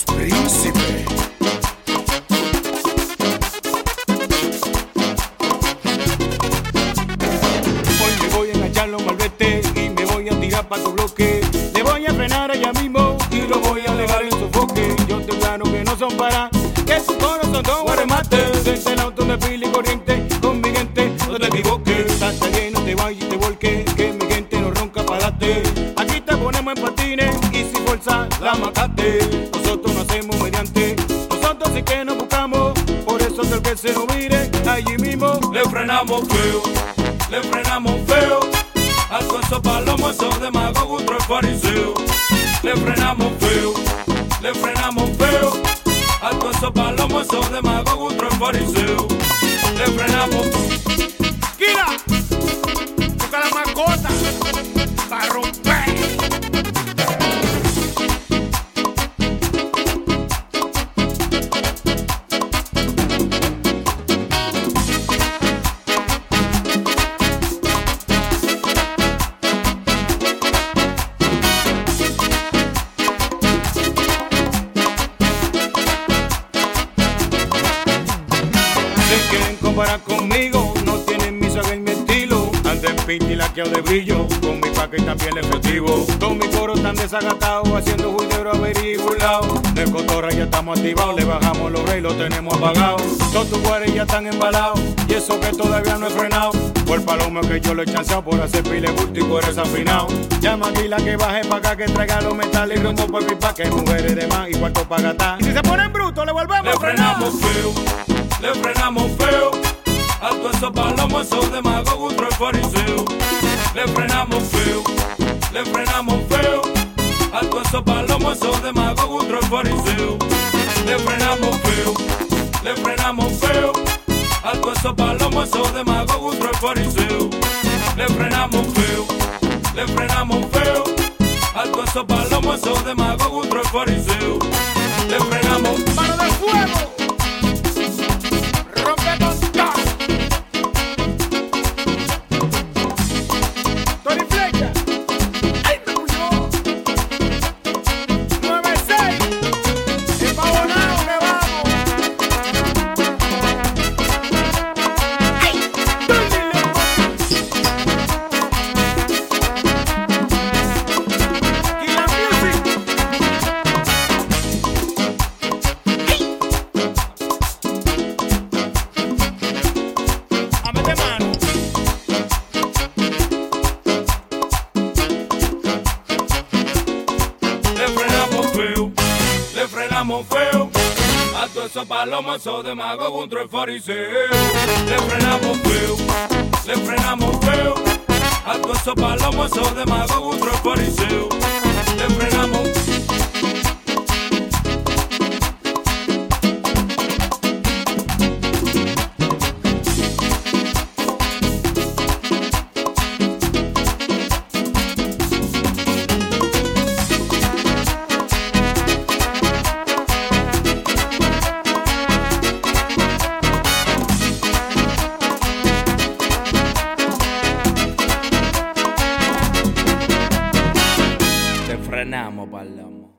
Los príncipes. Hoy me voy a enganchar los malvete y me voy a tirar para tu bloque. Le voy a frenar allá mismo y lo voy a dejar en su boque. Yo te plano que no son para que su corazón todo remate. Desde el auto de pila y corriente con mi gente, no te equivoques. Hasta que no te vayas y te volque, que mi gente no ronca para. Aquí te ponemos en patines y sin fuerza la mataste. Allí mismo le frenamos feo, le frenamos feo. A todos esos palomos, esos demagogos, otro fariseo. Le frenamos feo, le frenamos feo. A todos esos palomos, esos demagogos, otro fariseo. Conmigo, no tienen mi saga y mi estilo. Anden pinti laqueado de brillo, con mi paque también efectivo. Con mi coro tan desagatados, haciendo juidero averiguado. De cotorra ya estamos activados, le bajamos los reyes, lo tenemos apagado. Todos tus guares ya están embalados, y eso que todavía no he frenado. Por palomo que yo lo he chanceado por hacer pile bulto y por desafinado. Llama aquí la que baje pa' acá, que traiga los metales y rumbo por mi pa' que mujeres de más y cuarto pa' gastar. Y si se ponen brutos, le volvemos Le frenamos feo, le frenamos feo. A todos esos palomos, esos demagogos, otro fariseo. Le frenamos feo, le frenamos feo. A todos esos palomos, esos demagogos, otro fariseo. Le frenamos feo, le frenamos feo. A todos esos palomos, esos demagogos, otro fariseo. Le frenamos feo, le frenamos feo. A todos esos palomos, esos demagogos, otro fariseo. te frenamos feo. A todos esos palomos, esos demagogos, contra el fariseo. Le frenamos feo, le frenamos feo. A todos esos palomos, esos demagogos, contra el fariseo. Parlamos, parlamos.